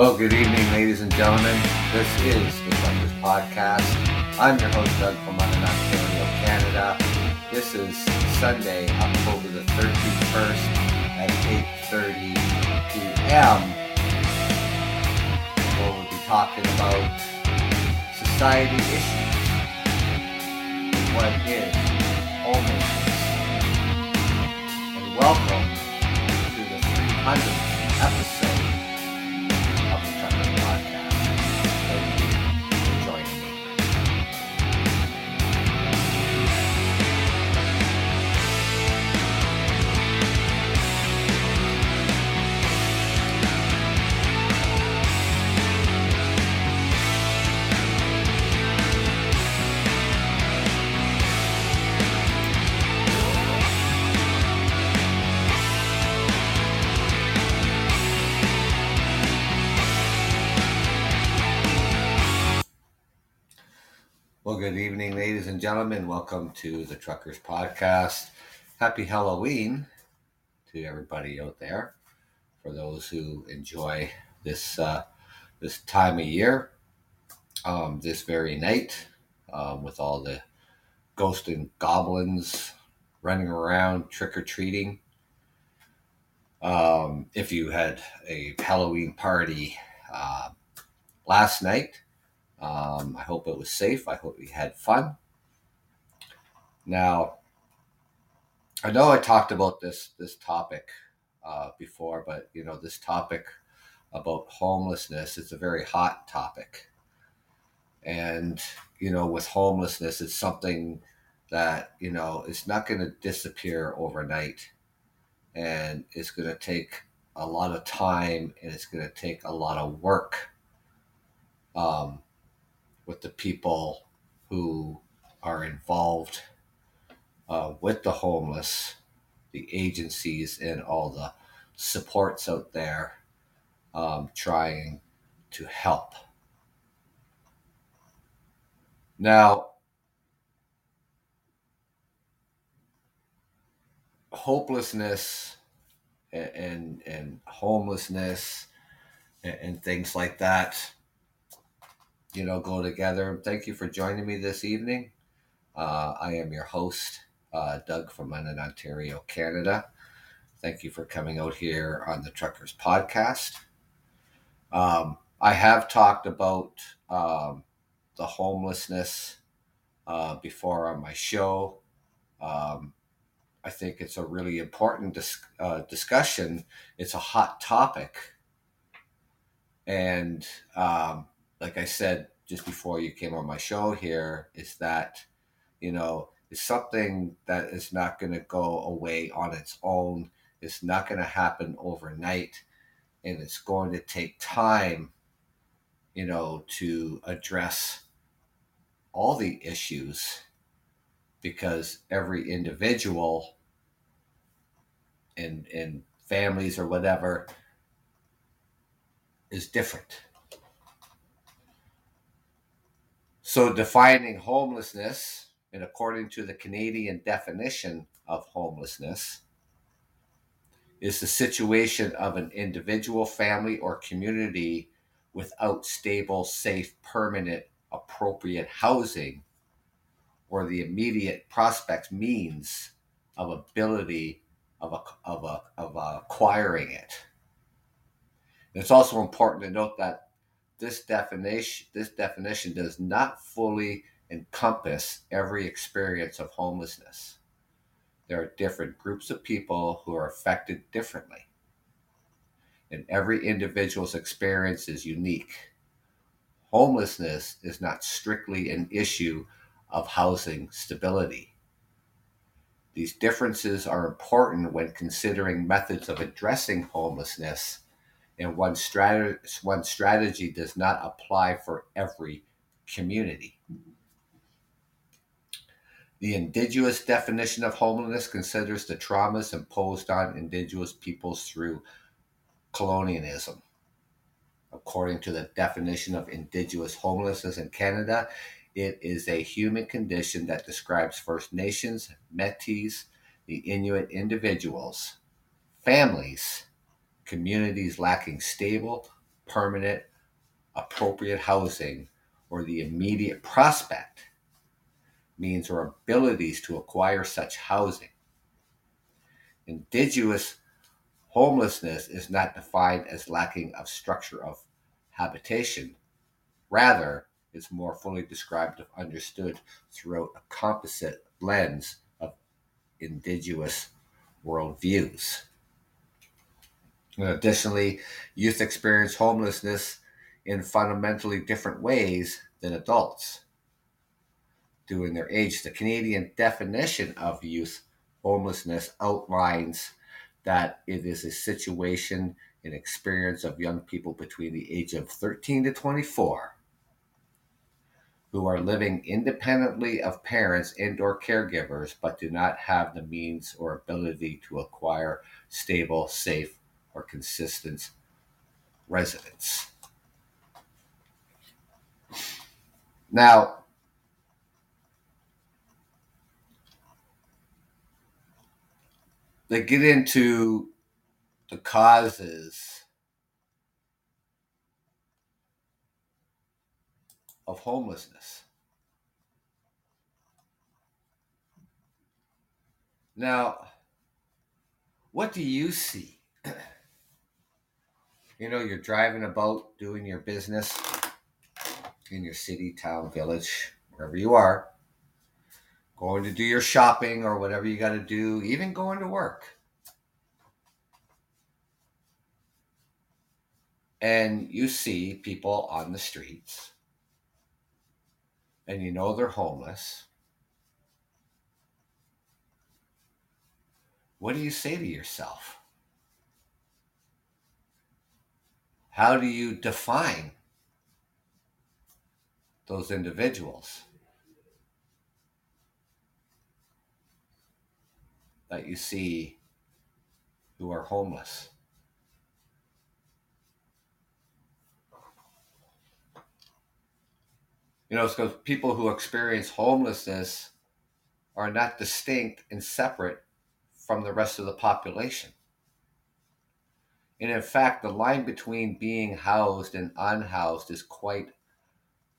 Well, good evening, ladies and gentlemen. This is the Truckers Podcast. I'm your host, Doug from Ontario, Canada. This is Sunday, October the 31st at 8.30 p.m. Where we'll be talking about society issues. What is homelessness? And welcome to the 300th episode good evening, ladies and gentlemen. Welcome to the Truckers Podcast. Happy Halloween to everybody out there. For those who enjoy this uh, this time of year, um, this very night, um, with all the ghosts and goblins running around trick or treating. Um, if you had a Halloween party uh, last night, um, I hope it was safe. I hope you had fun. Now, I know I talked about this this topic uh, before, but you know this topic about homelessness is a very hot topic, and you know with homelessness, it's something that you know it's not going to disappear overnight, and it's going to take a lot of time, and it's going to take a lot of work. Um, with the people who are involved uh, with the homeless, the agencies, and all the supports out there um, trying to help. Now, hopelessness and and, and homelessness and, and things like that you know, go together. Thank you for joining me this evening. Uh, I am your host, uh, Doug from London, Ontario, Canada. Thank you for coming out here on the Truckers Podcast. Um, I have talked about um, the homelessness uh, before on my show. Um, I think it's a really important dis- uh, discussion. It's a hot topic. And um, like I said just before you came on my show here, is that, you know, it's something that is not going to go away on its own. It's not going to happen overnight. And it's going to take time, you know, to address all the issues because every individual and, and families or whatever is different So, defining homelessness, and according to the Canadian definition of homelessness, is the situation of an individual, family, or community without stable, safe, permanent, appropriate housing or the immediate prospect means of ability of, a, of, a, of acquiring it. And it's also important to note that this definition this definition does not fully encompass every experience of homelessness. There are different groups of people who are affected differently. And every individual's experience is unique. Homelessness is not strictly an issue of housing stability. These differences are important when considering methods of addressing homelessness and one strategy one strategy does not apply for every community. The indigenous definition of homelessness considers the traumas imposed on indigenous peoples through colonialism. According to the definition of indigenous homelessness in Canada, it is a human condition that describes First Nations, Metis, the Inuit individuals, families, communities lacking stable, permanent, appropriate housing or the immediate prospect means or abilities to acquire such housing. Indigenous homelessness is not defined as lacking of structure of habitation. Rather, it's more fully described if understood throughout a composite lens of indigenous worldviews. Additionally, youth experience homelessness in fundamentally different ways than adults. In their age, the Canadian definition of youth homelessness outlines that it is a situation and experience of young people between the age of 13 to 24 who are living independently of parents and or caregivers but do not have the means or ability to acquire stable safe or consistent residence now they get into the causes of homelessness. Now, what do you see? you know, you're driving about doing your business in your city, town, village, wherever you are going to do your shopping or whatever you got to do, even going to work. And you see people on the streets and you know they're homeless. What do you say to yourself? How do you define those individuals? that you see who are homeless. You know, it's because people who experience homelessness are not distinct and separate from the rest of the population. And in fact, the line between being housed and unhoused is quite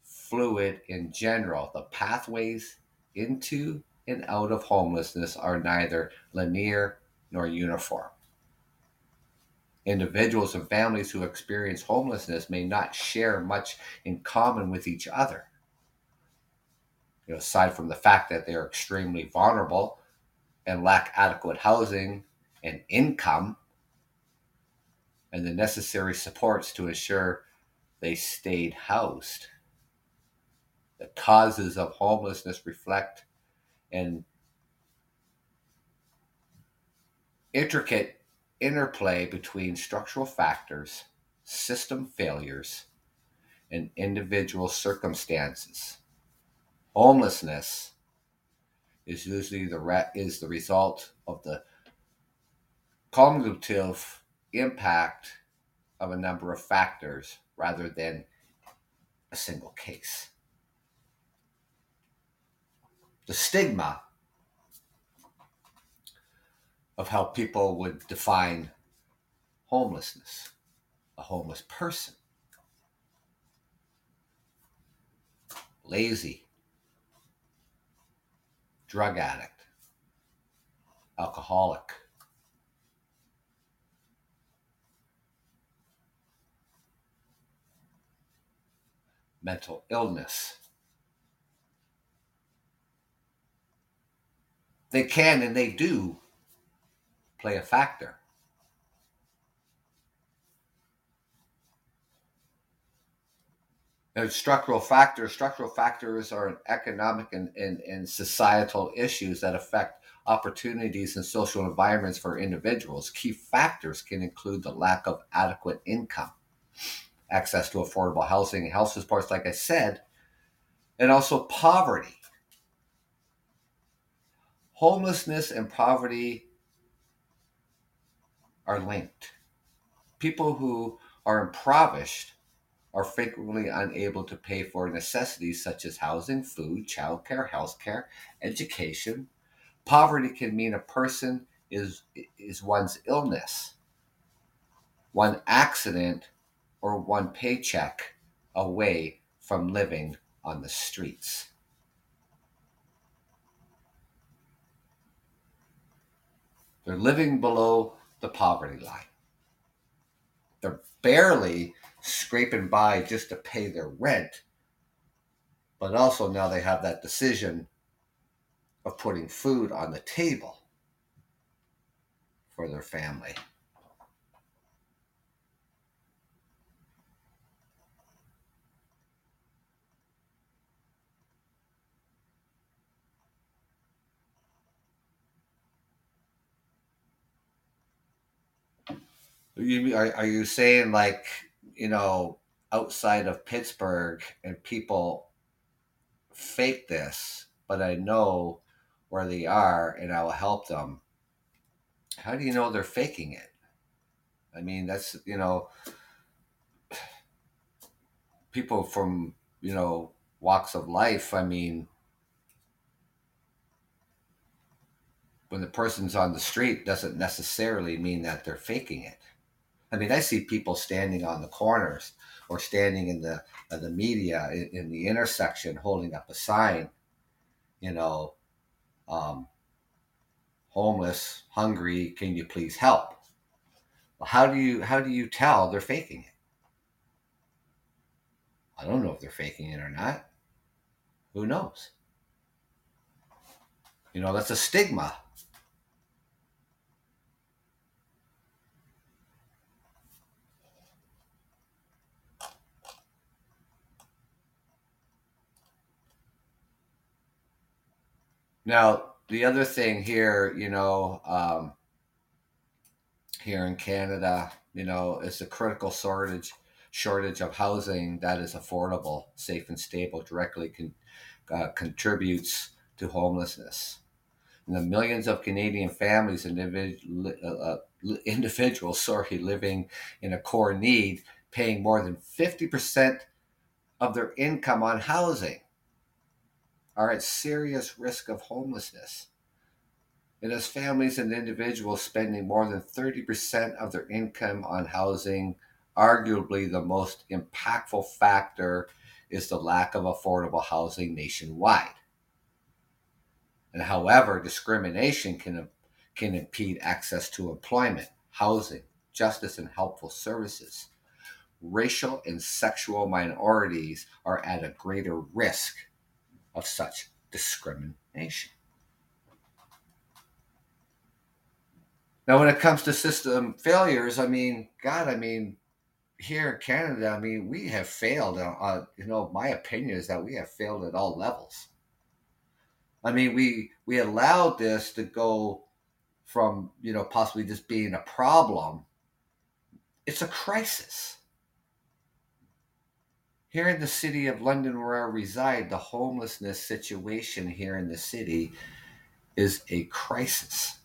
fluid in general. The pathways into and out of homelessness are neither linear nor uniform. Individuals and families who experience homelessness may not share much in common with each other. You know, aside from the fact that they're extremely vulnerable and lack adequate housing and income and the necessary supports to ensure they stayed housed. The causes of homelessness reflect an intricate interplay between structural factors, system failures, and individual circumstances. Homelessness is usually the re- is the result of the cumulative impact of a number of factors rather than a single case the stigma of how people would define homelessness, a homeless person. Lazy, drug addict, alcoholic. Mental illness. they can and they do play a factor. And structural factors, structural factors are economic and, and, and societal issues that affect opportunities and social environments for individuals. Key factors can include the lack of adequate income, access to affordable housing health supports, like I said, and also poverty homelessness and poverty are linked. People who are impoverished are frequently unable to pay for necessities such as housing, food, childcare, healthcare, education. Poverty can mean a person is is one's illness, one accident, or one paycheck away from living on the streets. They're living below the poverty line. They're barely scraping by just to pay their rent. But also now they have that decision of putting food on the table for their family. You are, are you saying like you know outside of Pittsburgh and people fake this, but I know where they are and I will help them. How do you know they're faking it? I mean, that's you know people from you know walks of life. I mean, when the person's on the street doesn't necessarily mean that they're faking it. I mean, I see people standing on the corners or standing in the uh, the media in, in, the intersection holding up a sign, you know, um, homeless, hungry, can you please help? Well, how do you how do you tell they're faking it? I don't know if they're faking it or not. Who knows? You know, that's a stigma Now, the other thing here, you know, um, here in Canada, you know, is a critical shortage shortage of housing that is affordable, safe, and stable directly con, uh, contributes to homelessness. And the millions of Canadian families and individual, uh, uh individuals, sorry, living in a core need, paying more than fifty percent of their income on housing are at serious risk of homelessness. And as families and individuals spending more than 30% of their income on housing, arguably the most impactful factor is the lack of affordable housing nationwide. And however, discrimination can, can impede access to employment, housing, justice, and helpful services. Racial and sexual minorities are at a greater risk of such discrimination. Now, when it comes to system failures, I mean, God, I mean, here in Canada, I mean, we have failed. Uh, you know, my opinion is that we have failed at all levels. I mean, we we allowed this to go from you know possibly just being a problem. It's a crisis. Here in the city of London, where I reside, the homelessness situation here in the city is a crisis.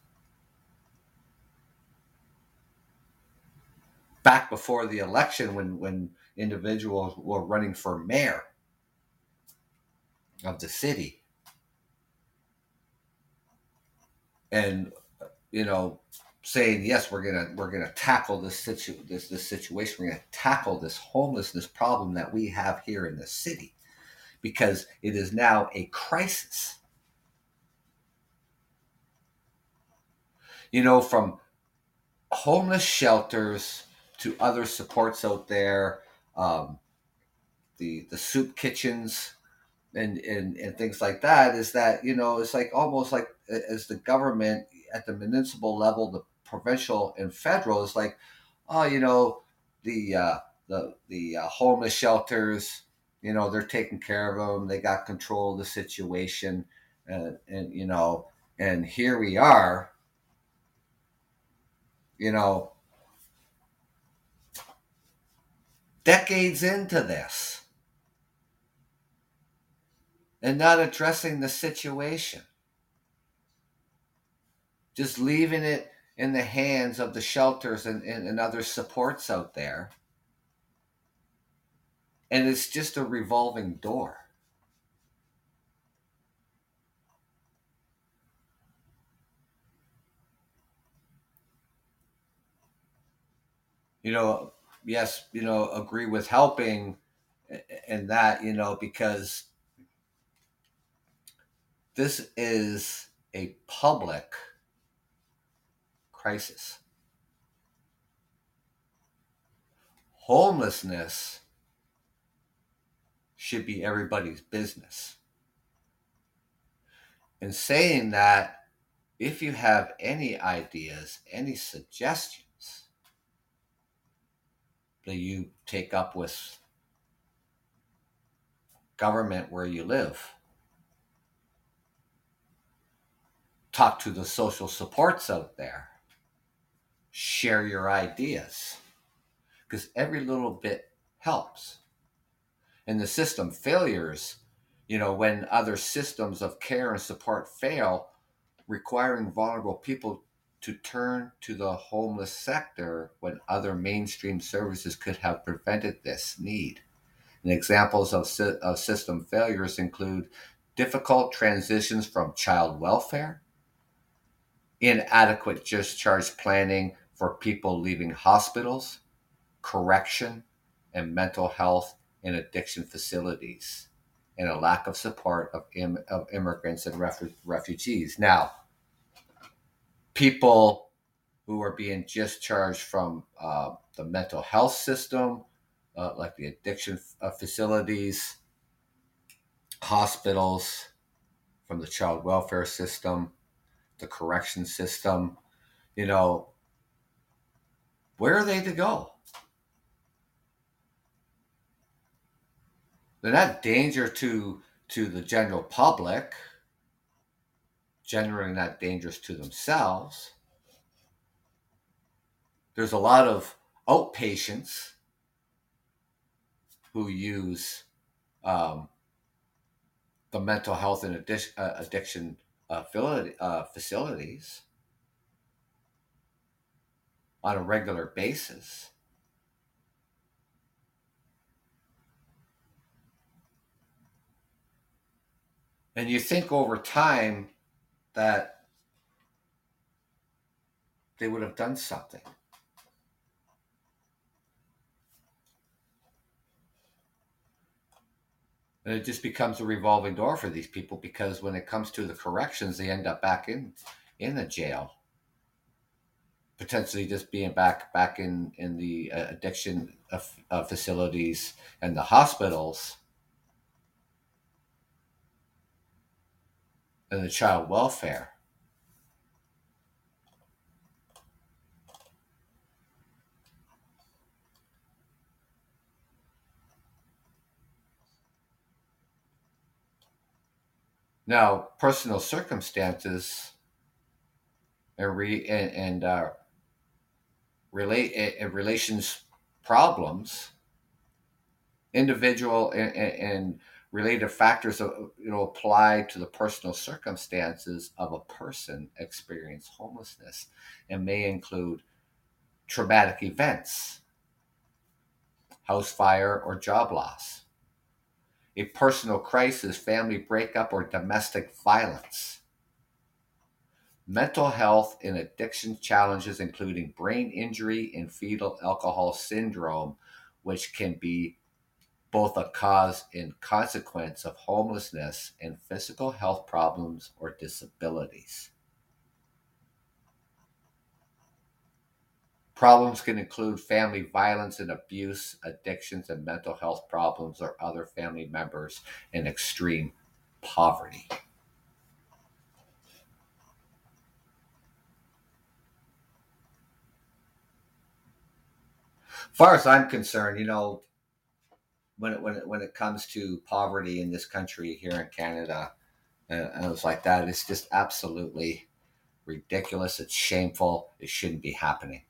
Back before the election, when, when individuals were running for mayor of the city, and you know saying yes we're gonna we're gonna tackle this situ this this situation. We're gonna tackle this homelessness problem that we have here in the city because it is now a crisis. You know from homeless shelters to other supports out there um, the the soup kitchens and, and and things like that is that you know it's like almost like as the government at the municipal level the provincial and federal is like, oh, you know, the uh, the the uh, homeless shelters, you know, they're taking care of them. They got control of the situation, and and you know, and here we are. You know, decades into this and not addressing the situation. Just leaving it in the hands of the shelters and, and, and other supports out there. And it's just a revolving door. You know, yes, you know, agree with helping and that, you know, because this is a public crisis. Homelessness should be everybody's business. In saying that, if you have any ideas, any suggestions that you take up with government where you live, talk to the social supports out there, share your ideas, because every little bit helps. And the system failures, you know, when other systems of care and support fail, requiring vulnerable people to turn to the homeless sector when other mainstream services could have prevented this need. And examples of, of system failures include difficult transitions from child welfare, inadequate discharge planning for people leaving hospitals, correction, and mental health and addiction facilities and a lack of support of, Im- of immigrants and ref- refugees. Now, people who are being discharged from uh, the mental health system, uh, like the addiction uh, facilities, hospitals, from the child welfare system, the correction system, you know, where are they to go? they're not danger to to the general public. Generally not dangerous to themselves. There's a lot of outpatients who use um, the mental health and addiction, uh, addiction uh, uh, facilities on a regular basis And you think over time that they would have done something. And it just becomes a revolving door for these people because when it comes to the corrections, they end up back in in the jail, potentially just being back back in in the uh, addiction uh, facilities and the hospitals and the child welfare. Now, personal circumstances and, re, and, and uh, relate eh, and eh, relations problems, individual and, and related factors uh, you know apply to the personal circumstances of a person experience homelessness and may include traumatic events house fire or job loss a personal crisis family breakup or domestic violence mental health and addiction challenges including brain injury and fetal alcohol syndrome which can be both a cause and consequence of homelessness and physical health problems or disabilities. Problems can include family violence and abuse, addictions and mental health problems, or other family members in extreme poverty. Far as I'm concerned, you know, when it, when it, when it comes to poverty in this country here in Canada, uh, and it was like that. It's just absolutely ridiculous. It's shameful. It shouldn't be happening.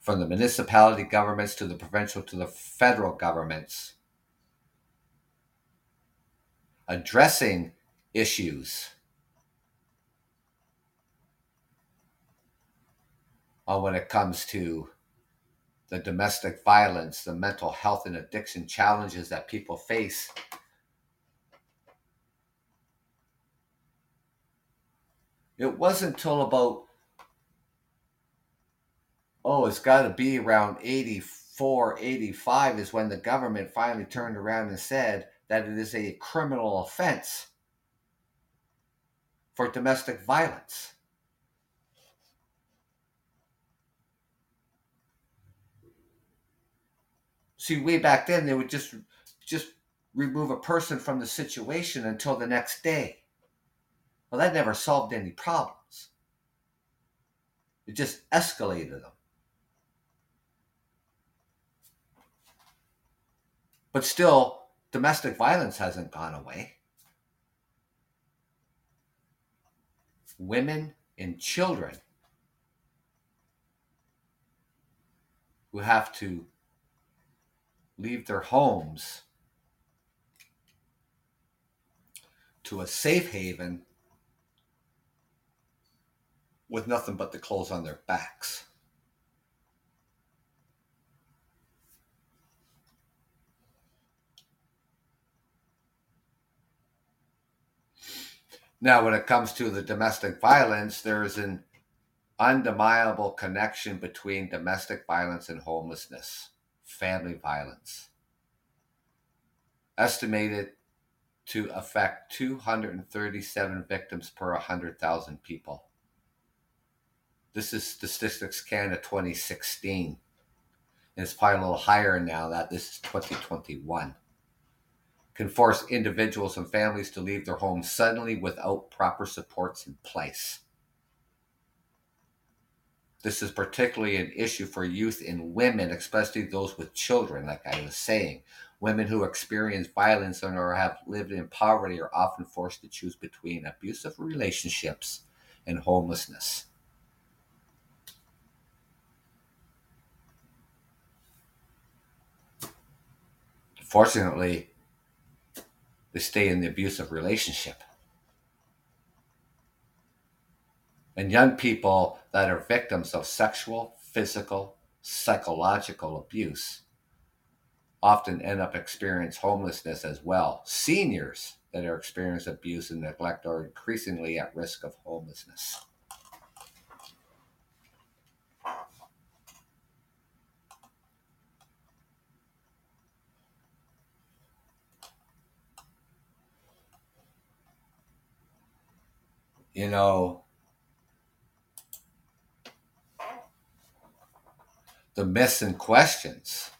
From the municipality governments to the provincial to the federal governments, addressing issues on when it comes to the domestic violence, the mental health and addiction challenges that people face. It wasn't until about oh, it's got to be around 84, 85 is when the government finally turned around and said that it is a criminal offense for domestic violence. See, way back then, they would just just remove a person from the situation until the next day. Well, that never solved any problems. It just escalated them. But still, domestic violence hasn't gone away. Women and children who have to leave their homes to a safe haven with nothing but the clothes on their backs. Now, when it comes to the domestic violence, there's an undeniable connection between domestic violence and homelessness, family violence. Estimated to affect 237 victims per 100,000 people. This is Statistics Canada 2016. And it's probably a little higher now that this is 2021 can force individuals and families to leave their homes suddenly without proper supports in place. This is particularly an issue for youth and women, especially those with children, like I was saying. Women who experience violence and or have lived in poverty are often forced to choose between abusive relationships and homelessness. Fortunately, they stay in the abusive relationship. And young people that are victims of sexual, physical, psychological abuse often end up experiencing homelessness as well. Seniors that are experiencing abuse and neglect are increasingly at risk of homelessness. you know, the myths and questions.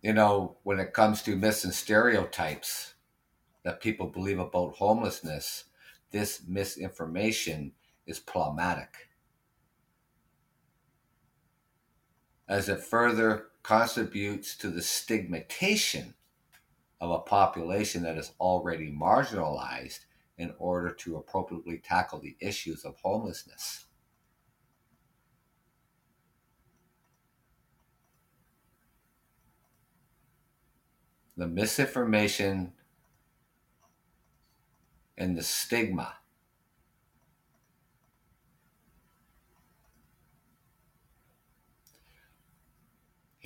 You know, when it comes to myths and stereotypes that people believe about homelessness, this misinformation is problematic. As it further contributes to the stigmatization of a population that is already marginalized in order to appropriately tackle the issues of homelessness. The misinformation and the stigma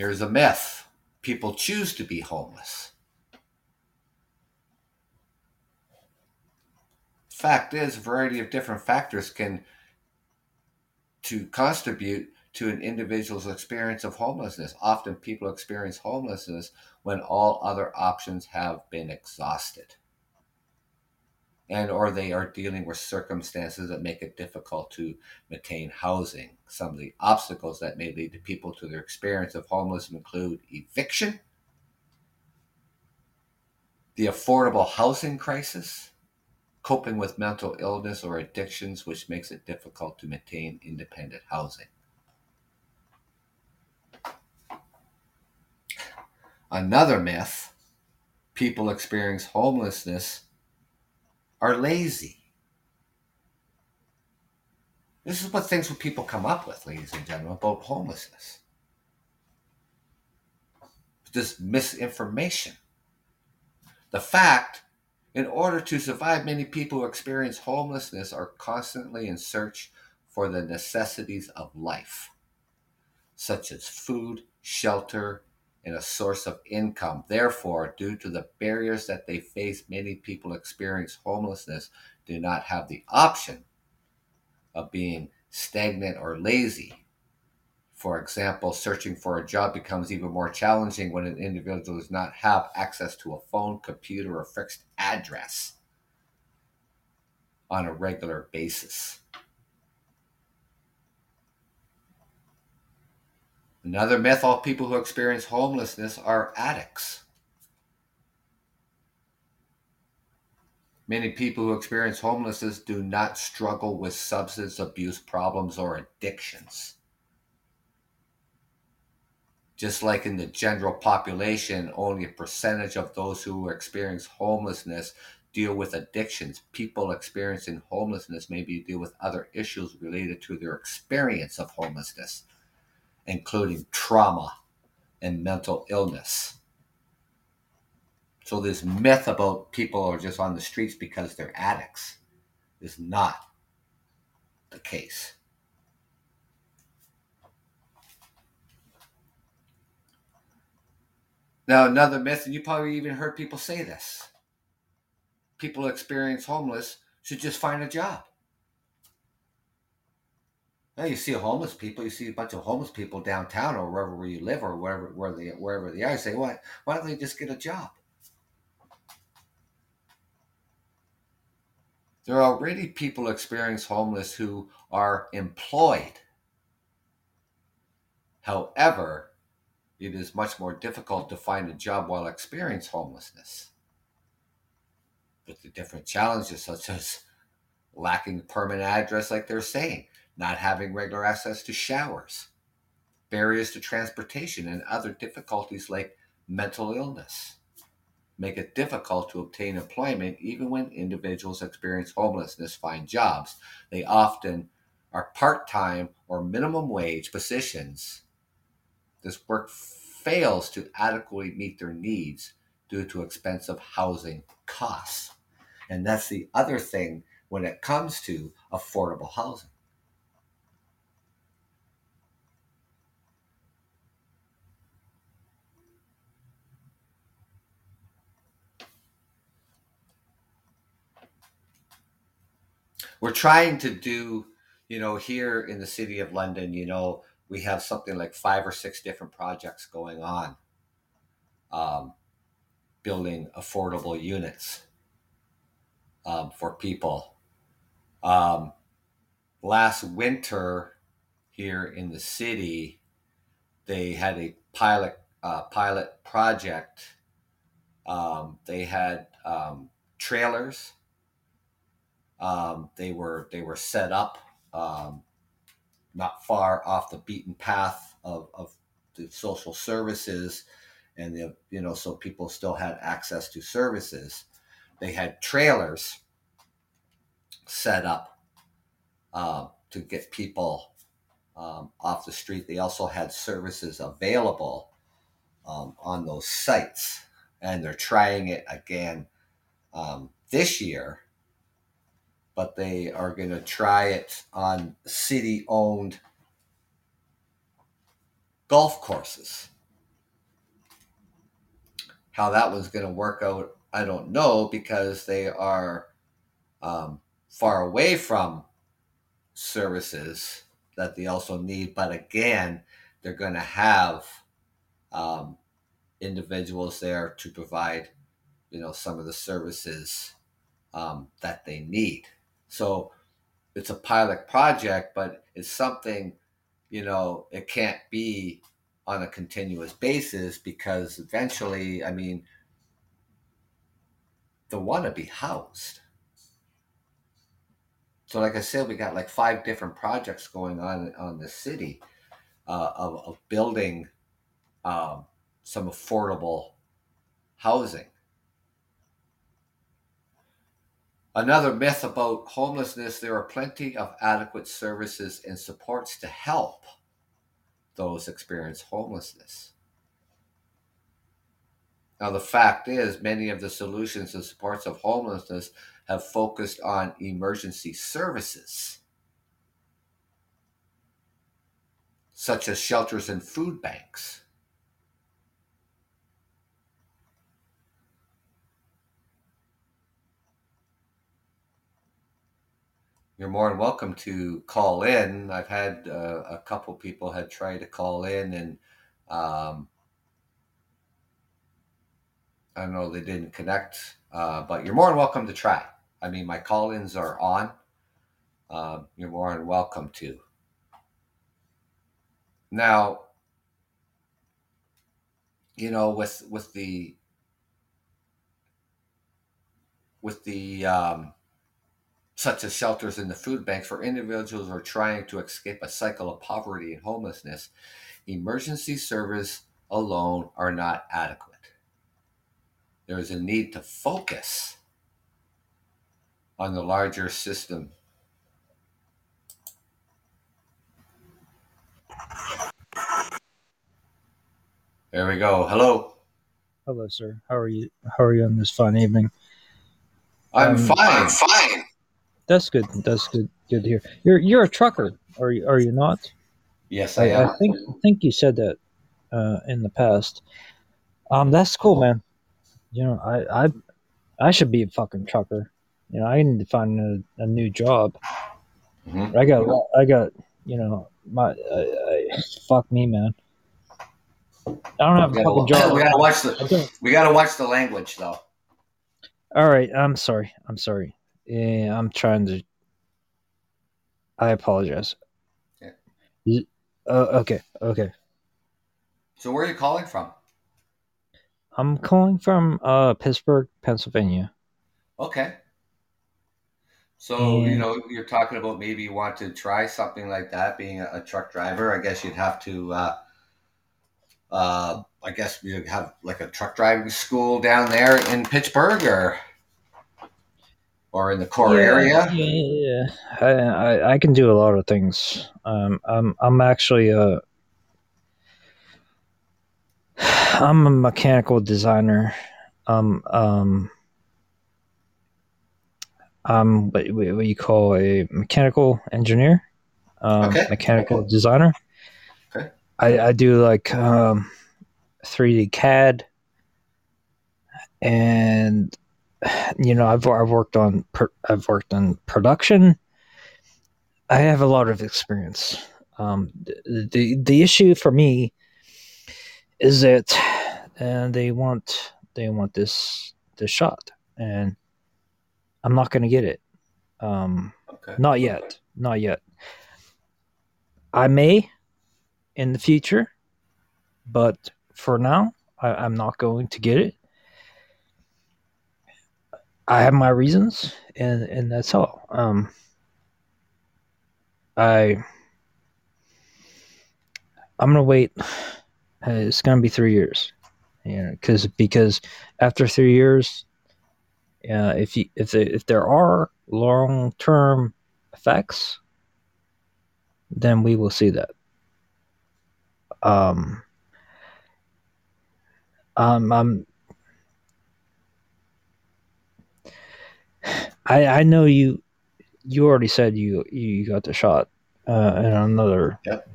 Here's a myth people choose to be homeless. Fact is, a variety of different factors can to contribute to an individual's experience of homelessness. Often people experience homelessness when all other options have been exhausted and or they are dealing with circumstances that make it difficult to maintain housing. Some of the obstacles that may lead to people to their experience of homelessness include eviction, the affordable housing crisis, coping with mental illness or addictions, which makes it difficult to maintain independent housing. Another myth people experience homelessness are lazy. This is what things people come up with, ladies and gentlemen, about homelessness. This misinformation. The fact, in order to survive, many people who experience homelessness are constantly in search for the necessities of life, such as food, shelter, and a source of income. Therefore, due to the barriers that they face, many people experience homelessness do not have the option of being stagnant or lazy. For example, searching for a job becomes even more challenging when an individual does not have access to a phone, computer, or fixed address on a regular basis. Another myth all people who experience homelessness are addicts. Many people who experience homelessness do not struggle with substance abuse problems or addictions. Just like in the general population, only a percentage of those who experience homelessness deal with addictions. People experiencing homelessness maybe deal with other issues related to their experience of homelessness including trauma and mental illness. So, this myth about people are just on the streets because they're addicts is not the case. Now, another myth, and you probably even heard people say this people experience homeless should just find a job. Now you see homeless people, you see a bunch of homeless people downtown or wherever where you live or wherever where they wherever they are. You say, what? Why don't they just get a job? There are already people experience homeless who are employed. However, it is much more difficult to find a job while experiencing homelessness. With the different challenges such as lacking permanent address, like they're saying, not having regular access to showers, barriers to transportation, and other difficulties like mental illness make it difficult to obtain employment even when individuals experience homelessness find jobs. They often are part time or minimum wage positions. This work fails to adequately meet their needs due to expensive housing costs. And that's the other thing when it comes to affordable housing. we're trying to do, you know, here in the city of London, you know, we have something like five or six different projects going on, um, building affordable units um, for people. Um, last winter here in the city, they had a pilot uh, pilot project. Um, they had um, trailers um, they were they were set up not far off the beaten path of, of the social services, and the you know so people still had access to services. They had trailers set up uh, to get people um, off the street. They also had services available um, on those sites, and they're trying it again um, this year but they are going to try it on city owned golf courses. How that one's going to work out, I don't know because they are um, far away from services that they also need. But again, they're going to have um, individuals there to provide, you know, some of the services um, that they need. So it's a pilot project, but it's something, you know, it can't be on a continuous basis because eventually, I mean, they want to be housed. So, like I said, we got like five different projects going on on the city uh, of, of building um, some affordable housing. Another myth about homelessness there are plenty of adequate services and supports to help those experience homelessness. Now, the fact is, many of the solutions and supports of homelessness have focused on emergency services, such as shelters and food banks. You're more than welcome to call in. I've had uh, a couple people had tried to call in, and um, I don't know they didn't connect. Uh, but you're more than welcome to try. I mean, my call-ins are on. Um, you're more than welcome to. Now, you know, with with the with the um, such as shelters and the food banks for individuals who are trying to escape a cycle of poverty and homelessness, emergency service alone are not adequate. There is a need to focus on the larger system. There we go. Hello. Hello, sir. How are you? How are you on this fine evening? I'm Um, fine. I'm fine. That's good. That's good. Good to hear. You're you're a trucker, are you? Are you not? Yes, I I, am. I think I think you said that uh, in the past. Um, that's cool, man. You know, I I I should be a fucking trucker. You know, I need to find a, a new job. Mhm. I got I got you know my I, fuck me, man. I don't have a fucking job. we gotta watch the we gotta watch the language though. All right, I'm sorry. I'm sorry. Yeah, I'm trying to. I apologize. Yeah. Uh, okay, okay. So where are you calling from? I'm calling from uh Pittsburgh, Pennsylvania. Okay. So you know you're talking about maybe you want to try something like that, being a, a truck driver. I guess you'd have to. Uh, uh, I guess you have like a truck driving school down there in Pittsburgh, or or in the core yeah, area. Yeah, yeah, yeah. I, I I can do a lot of things. Um, I'm I'm actually a I'm a mechanical designer. Um um. I'm what, what what you call a mechanical engineer, um, Okay. mechanical designer. Okay. I, I do like um, 3D CAD, and you know I've I've worked on I've worked on production. I have a lot of experience. Um, the, the the issue for me is that uh, they want they want this this shot, and I'm not going to get it. Um, Okay. not yet. Not yet. I may in the future, but for now, I, I'm not going to get it. I have my reasons, and and that's all. Um, I I'm gonna wait. Uh, It's gonna be three years, know, because because after three years, uh, if you if there, if there are long term effects, then we will see that. Um, um, I'm, I I know you you already said you you got the shot uh, in another Yep.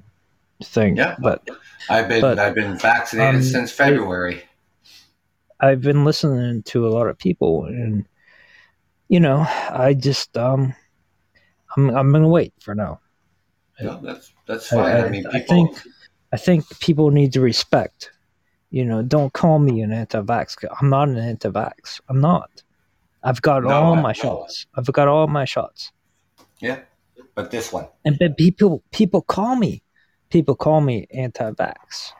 thing, Yeah. but I've been But, I've been vaccinated um, since February. I've been listening to a lot of people, and you know, I just um, I'm I'm gonna wait for now. No, that's that's fine. I, I- mean, I think I think people need to respect. You know, don't call me an anti-vax. I'm not an anti-vax. I'm not. I've got No, all I- my shots. I've got all my shots. yeah, but this one. And but people people call me, people call me anti-vax,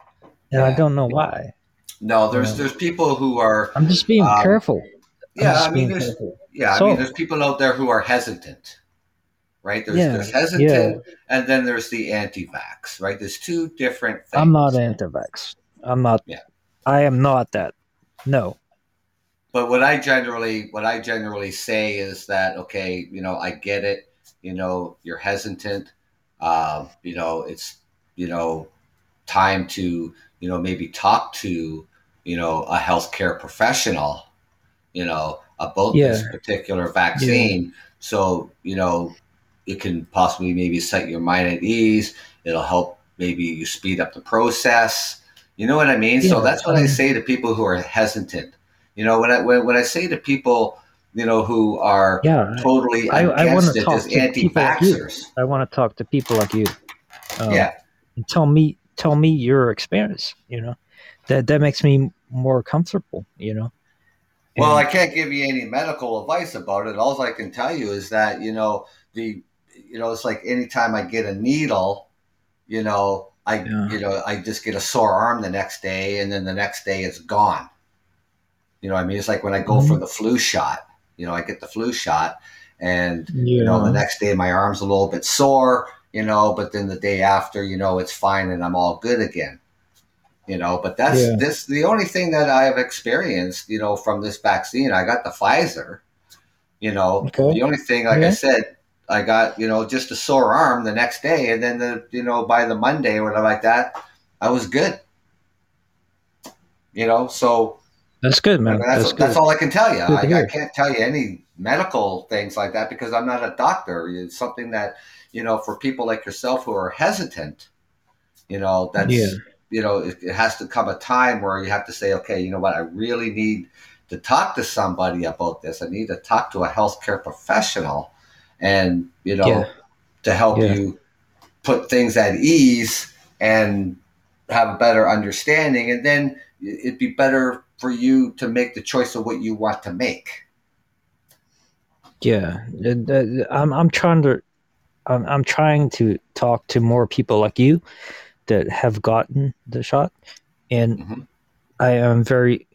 and I don't know why. No, there's Yeah. there's people who are. I'm just being Um, careful. I'm Yeah, I mean, there's careful. yeah, I So- mean, there's people out there who are hesitant, right? There's Yeah, there's hesitant, and then there's the anti-vax, right? There's two different things. I'm not anti-vax. I'm not. Yeah. I am not that. No. But what I generally what I generally say is that okay, you know, I get it. You know, you're hesitant. Um, you know, it's you know, time to you know maybe talk to you know a healthcare professional. You know about this particular vaccine, so you know it can possibly maybe set your mind at ease. It'll help maybe you speed up the process. You know what I mean? so that's what I say to people who are hesitant. You know, when I when, when I say to people, you know, who are Yeah, totally I, I want against to it talk to people like you. I want to talk to people like you. Um, yeah, and tell me tell me your experience. You know, that that makes me more comfortable. You know. Well, I can't give you any medical advice about it. All I can tell you is that you know the you know it's like anytime I get a needle, you know I Yeah. you know I just get a sore arm the next day, and then the next day it's gone. You know, I mean, it's like when I go for Mhm. the flu shot. You know, I get the flu shot, and yeah, you know the next day my arm's a little bit sore. You know, but then the day after, you know, it's fine and I'm all good again. You know, but that's Yeah. this the only thing that I have experienced, you know, from this vaccine. I got the Pfizer. You know, Okay. the only thing, like I said, I got you know just a sore arm the next day, and then the you know by the Monday or whatever like that, I was good. You know, so that's good, I man. mean, that's, that's that's, all I can tell you. I, I can't tell you any medical things like that because I'm not a doctor. It's something that, you know, for people like yourself who are hesitant, you know, that's, Yeah. you know, it, it has to come a time where you have to say, okay, you know what, I really need to talk to somebody about this. I need to talk to a healthcare professional and, you know, Yeah. to help Yeah. you put things at ease and have a better understanding. And then it'd be better for you to make the choice of what you want to make. Yeah, Uh, uh, I'm I'm trying to I'm I'm trying to talk to more people like you that have gotten the shot, and Mhm. I am very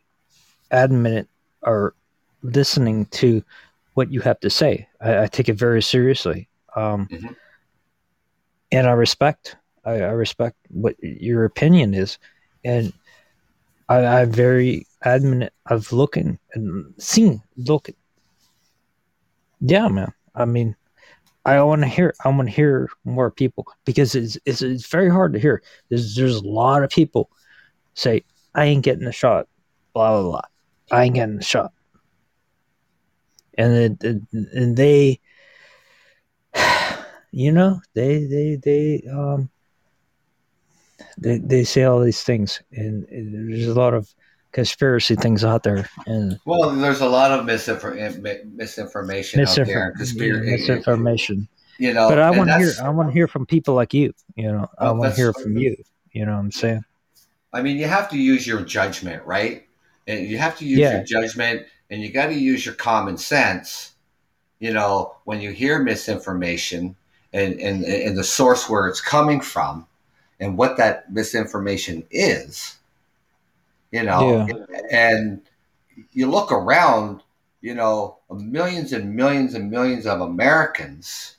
adamant or listening to what you have to say. I, I take it very seriously, um, Mhm. and I respect I, I respect what your opinion is, and I, I'm very adamant of looking and seeing look yeah, man. I mean, I want to hear. I want to hear more people because it's, it's it's very hard to hear. There's there's a lot of people say I ain't getting the shot, blah blah blah. I ain't getting the shot, and it, and they, you know, they they they um they they say all these things, and, there's a lot of conspiracy things out there, and Well, there's a lot of misinfor- eh, mi- misinformation out there, misinformation. You know, but I want to hear. I want to hear from people like you. You know, I want to hear from you. You know what I'm saying? I mean, you have to use your judgment, right? And you have to use Yeah. your judgment, and you got to use your common sense. You know, when you hear misinformation and, and and the source where it's coming from, and what that misinformation is. You know, and you look around. You know, millions and millions and millions of Americans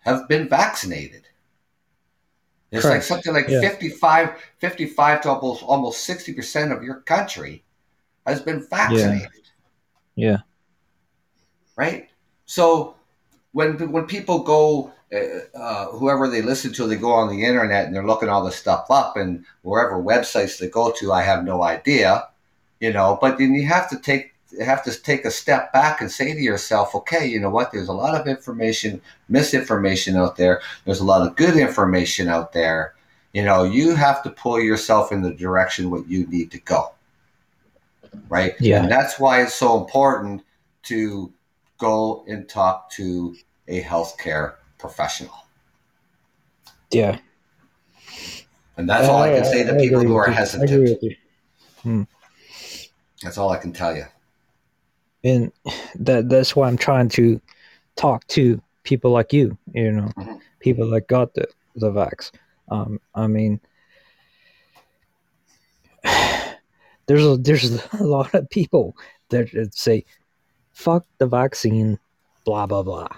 have been vaccinated. It's like something like Yeah. 55, 55 to almost almost 60% of your country has been vaccinated, Yeah. right? So when when people go, uh, uh, whoever they listen to, they go on the internet and they're looking all this stuff up, and wherever websites they go to, I have no idea, you know. But then you have to take have to take a step back and say to yourself, okay, you know what? There's a lot of information, misinformation out there. There's a lot of good information out there. You know, you have to pull yourself in the direction what you need to go. Right? Yeah. And that's why it's so important to go and talk to a healthcare professional. Yeah. And that's all I can say to I people who are you. I agree hesitant. with you. That's all I can tell you. And that that's why I'm trying to talk to people like you. You know, Mhm. people that got the the vax. Um, I mean, there's a there's a lot of people that that say, "Fuck the vaccine," blah blah blah.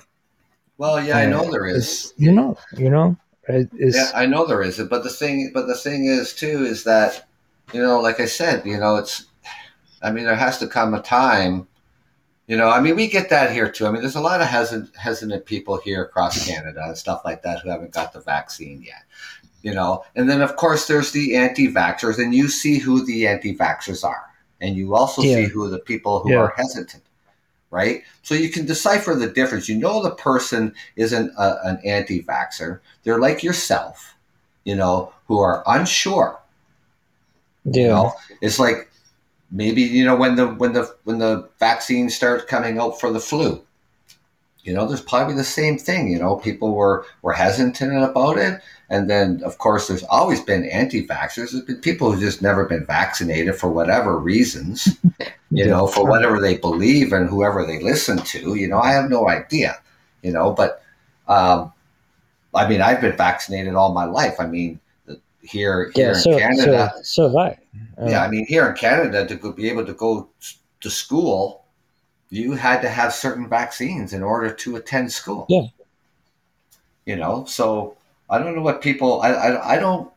Well, yeah, I know Uh, there is. You know, you know, Yeah, I know there is. But the thing, but the thing is too, is that you know, like I said, you know, it's. I mean, there has to come a time. You know, I mean, we get that here too. I mean, there's a lot of hesitant, hesitant people here across Canada and stuff like that who haven't got the vaccine yet. You know, and then of course there's the anti-vaxxers, and you see who the anti-vaxxers are, and you also Yeah. see who the people who Yeah. are hesitant, right? So you can decipher the difference. You know, the person isn't a, an anti-vaxxer; they're like yourself, you know, who are unsure. yeah, You know, it's like maybe you know when the when the when the vaccines start coming out for the flu you know there's probably the same thing you know people were were hesitant about it and then of course there's always been anti-vaxxers there's been people who've just never been vaccinated for whatever reasons you know for whatever they believe and whoever they listen to you know i have no idea you know but um, i mean i've been vaccinated all my life i mean here here yeah, so, in canada so, so have I. Uh, yeah, I mean, here in Canada, to be able to go to school, you had to have certain vaccines in order to attend school. Yeah. You know, so I don't know what people, I, I, I don't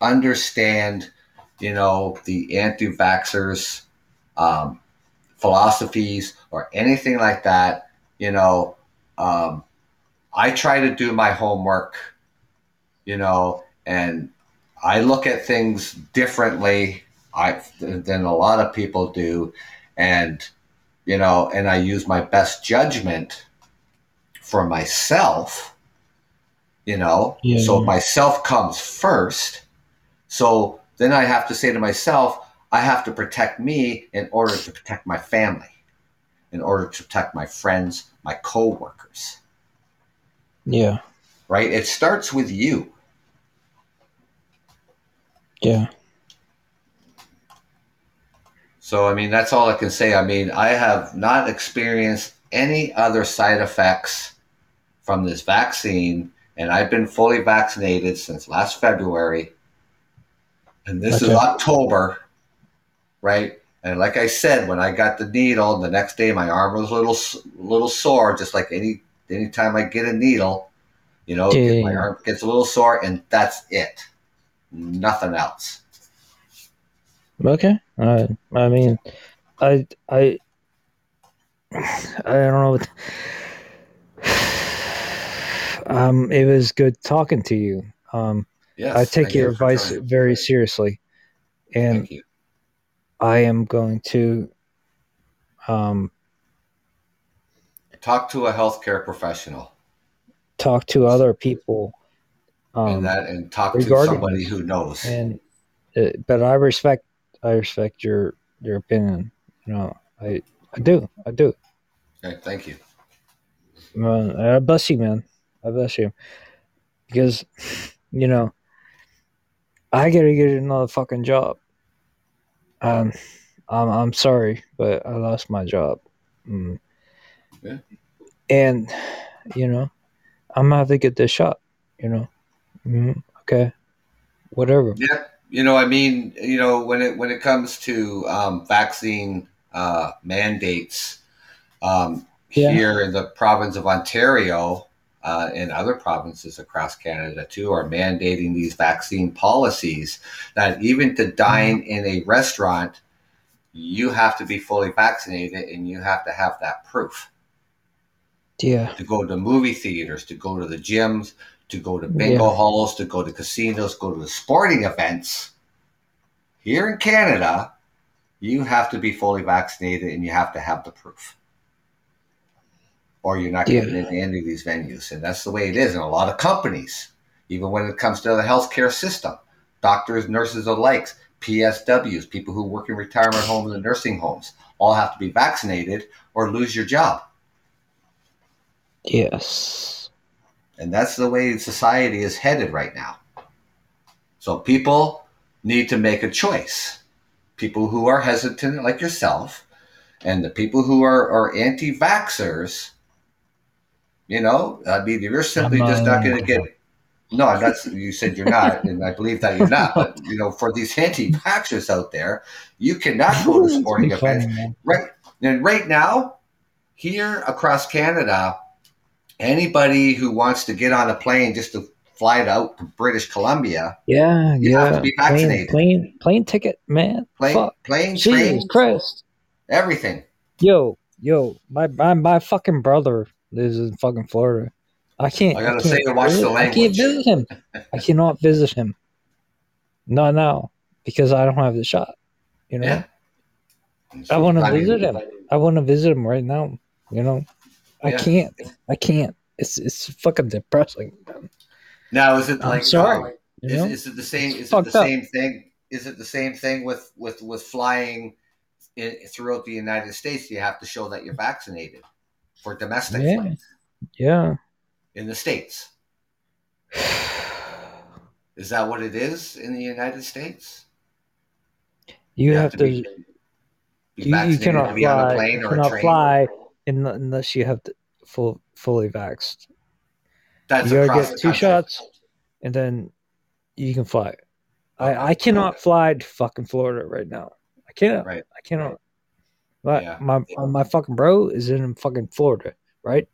understand, you know, the anti vaxxers' um, philosophies or anything like that. You know, um, I try to do my homework, you know, and I look at things differently I, than a lot of people do, and you know, and I use my best judgment for myself. You know, Yeah. so myself comes first. So then I have to say to myself, I have to protect me in order to protect my family, in order to protect my friends, my coworkers. yeah, Right? It starts with you. yeah, So, I mean, that's all I can say. I mean, I have not experienced any other side effects from this vaccine, and I've been fully vaccinated since last February. And this is October, right? And like I said, when I got the needle, the next day my arm was a little, little sore, just like any anytime I get a needle, you know, my arm gets a little sore, and that's it. Nothing else. Okay. Uh, I mean, I I I don't know. What, um, it was good talking to you. Um, Yes, I take your you advice very seriously, and. I am going to um Talk to a healthcare professional. talk to other people. Um, and that and talk to somebody who knows. and uh, but I respect I respect your your opinion. You know, I I do I do. Okay, thank you. Man, I bless you, man. I bless you. Because, you know, I gotta get another fucking job. Um, I'm I'm sorry, but I lost my job. Mm. Yeah. And, you know, I'm gonna have to get this shot. You know, mm, okay, whatever. Yeah, you know, I mean, you know, when it when it comes to um, vaccine uh, mandates um, Yeah. here in the province of Ontario uh, and other provinces across Canada too are mandating these vaccine policies that even to dine in a restaurant, you have to be fully vaccinated and you have to have that proof. Yeah, to go to movie theaters, to go to the gyms, to go to bingo Yeah. halls, to go to casinos, go to the sporting events. Here in Canada, you have to be fully vaccinated and you have to have the proof. Or you're not Yeah. getting into any of these venues. And that's the way it is in a lot of companies, even when it comes to the healthcare system. Doctors, nurses alike, PSWs, people who work in retirement homes and nursing homes, all have to be vaccinated or lose your job. yes, And that's the way society is headed right now. So people need to make a choice. People who are hesitant, like yourself, and the people who are, are anti vaxxers, you know, I mean, you're simply I'm just not- uh, not going to get. No, I'm not. You said you're not, and I believe that you're not. But you know, for these anti-vaxxers out there, you cannot go to sporting events. Right. And right now, here across Canada, anybody who wants to get on a plane just to fly out to British Columbia, Yeah, You yeah. have to be plane, vaccinated. plane, plane ticket, man. plane, Fuck. plane, Jesus train, Christ. everything. Yo, yo, my, my my fucking brother lives in fucking Florida. I can't. I gotta can't say to watch visit- the I can't visit him. I cannot visit him. Not now because I don't have the shot. You know, Yeah. I want to visit him. I want to visit him right now. You know, I Yeah. can't. I can't. It's it's fucking depressing. Now, is it I'm like? sorry, um, You is, is it the same? Is it the up. same thing? Is it the same thing with with with flying in, throughout the United States, you have to show that you're vaccinated for domestic Yeah. flights Yeah. in the states. Is that what it is in the United States? You, have, to. be, be you, you cannot to be on a fly. plane You or a cannot train. fly in, unless you have to full fully vaxxed. That's you gotta get two shots, and then you can fly. I, Okay. I cannot fly to fucking Florida right now. I cannot. Right. I cannot. My, Yeah. my my fucking bro is in fucking Florida, right?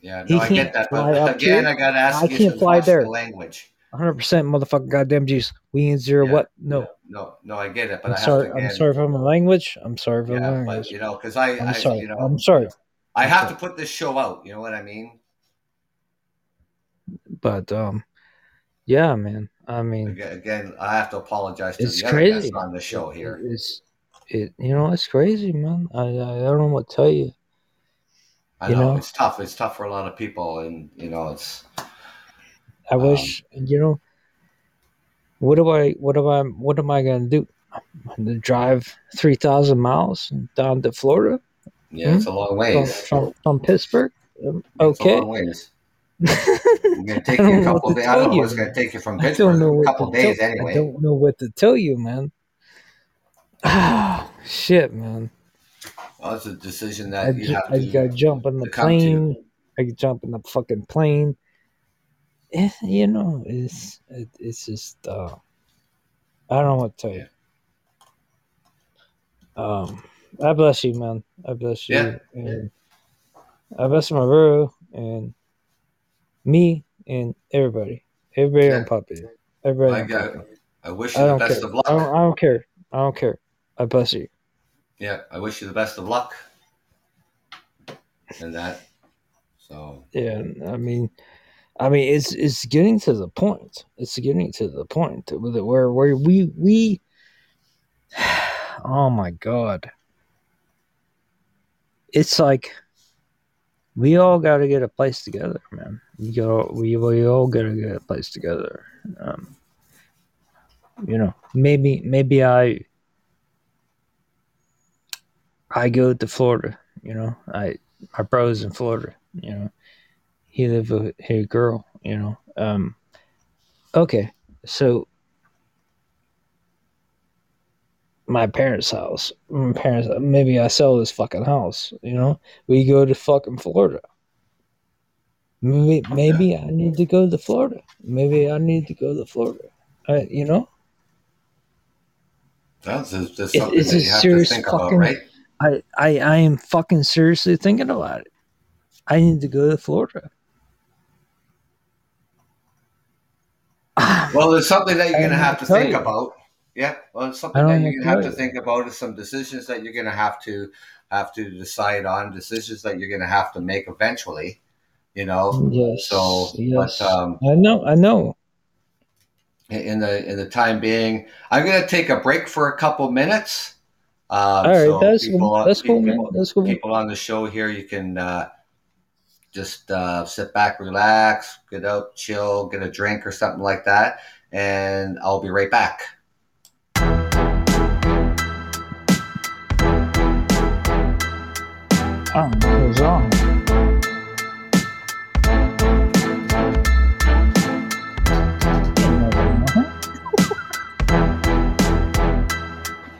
Yeah, no, I get that. But again, here. I got to ask I you can't fly there. the language. 100 percent motherfucking goddamn juice. We ain't zero Yeah. what? No. No, no, I get it, but I'm I have sorry. to again. I'm sorry for my language. I'm sorry for my Yeah, but language. you know, because I, I'm I, sorry. you know, I'm sorry. I have sorry. to put this show out. You know what I mean? But um, yeah, man. I mean, Again, I have to apologize to It's the other crazy. guests on the show here. It's it. You know, it's crazy, man. I I, don't know what to tell you. I you know, know? it's tough. It's tough for a lot of people, and you know, it's I Um, wish you know. What do I? What am I? What am I gonna do? I'm gonna drive three thousand miles down to Florida yeah, it's a long from, ways. from, from Pittsburgh? It's a Okay. long ways. It's gonna take you a couple of days. I don't know what's gonna take you from I don't Pittsburgh. know A couple days tell, anyway. I don't know what to tell you, man. Ah, shit, man. Well, it's a decision I, that you ju- have I to. gotta jump in the to come to. plane. I could jump in the fucking plane. Eh, you know, it's it, it's just uh, I don't know what to tell you. Um, I bless you, man. I bless you, Yeah. and I bless my bro and me and everybody, everybody Yeah. on Puppy, everybody I on got. I wish I the don't best care. of luck. I don't, I don't care. I don't care. I bless you. Yeah, I wish you the best of luck. And that. So Yeah, I mean, I mean, it's it's getting to the point. It's getting to the point where where we we. Oh my god! It's like we all got to get a place together, man. We go, we we all got to get a place together. Um, you know, maybe maybe I I go to Florida. You know, I my bro's in Florida. You know, he live with a girl. You know, um, okay, so my parents' house. My parents. Maybe I sell this fucking house. You know, we go to fucking Florida. Maybe maybe I need to go to Florida. Maybe I need to go to Florida. I, you know, that's, that's something it's that a you have to serious think about, fucking- right? I, I I am fucking seriously thinking about it. I need to go to Florida. Well, it's something that you're going to have to think you. about. Yeah, well, it's something that you're going to have to think about. Is some decisions that you're going to have to have to decide on. Decisions that you're going to have to make eventually. You know. Yes. So, yes. but um, I know. I know. in the in the time being, I'm going to take a break for a couple minutes. Um, All right. so that's people, cool. That's cool, man. people- That's cool. people on the show here, you can uh, just uh, sit back, relax, get up, chill, get a drink or something like that, and I'll be right back. Oh,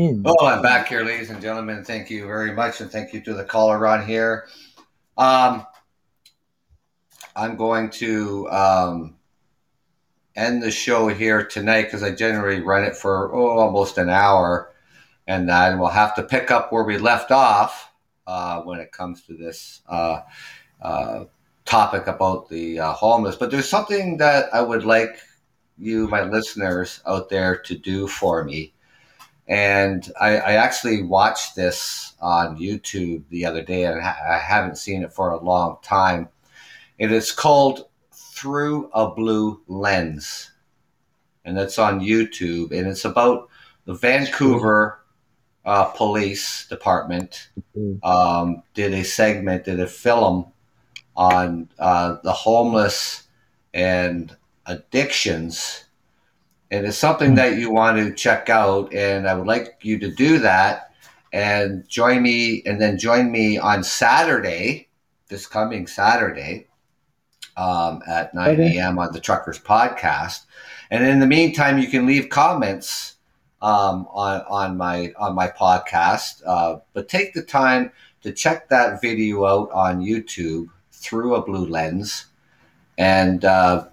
in. Oh, I'm back here, ladies and gentlemen. Thank you very much, and thank you to the caller on here. Um, I'm going to um, end the show here tonight because I generally run it for oh, almost an hour, and then we'll have to pick up where we left off uh, when it comes to this uh, uh, topic about the uh, homeless. But there's something that I would like you, my listeners out there, to do for me. And I, I actually watched this on YouTube the other day, and I haven't seen it for a long time. It is called Through a Blue Lens, and it's on YouTube, and it's about the Vancouver uh, Police Department um, did a segment, did a film on uh, the homeless and addictions. And it's something that you want to check out, and I would like you to do that and join me, and then join me on Saturday, this coming Saturday, um, at 9 Okay. a.m. on the Truckers Podcast. And in the meantime, you can leave comments um, on on my on my podcast. Uh, but take the time to check that video out on YouTube through a blue lens, and uh,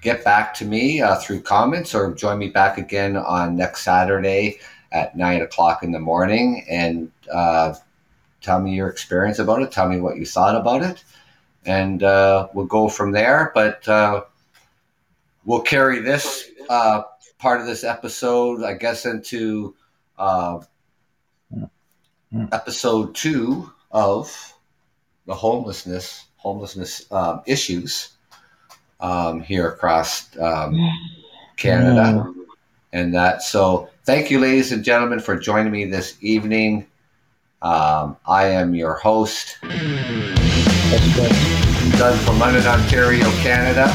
get back to me uh, through comments or join me back again on next Saturday at nine o'clock in the morning and uh, tell me your experience about it. Tell me what you thought about it, and uh, we'll go from there. But uh, we'll carry this uh, part of this episode, I guess, into uh, episode two of the homelessness homelessness um, issues um, here across um, Canada, and that. So, thank you, ladies and gentlemen, for joining me this evening. Um, I am your host. Doug from London, Ontario, Canada.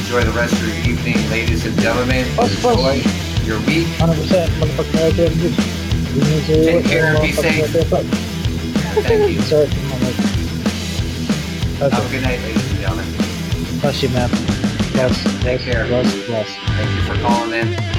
Enjoy the rest of your evening, ladies and gentlemen. Enjoy your week. 100% motherfucking right there. Dude. You need to- Take care, be safe. right there, fuck. Thank you. Sorry for my mic. Have a good night, ladies and gentlemen. Bless you, man. Bless, bless, care. bless, bless. Thank you for calling in.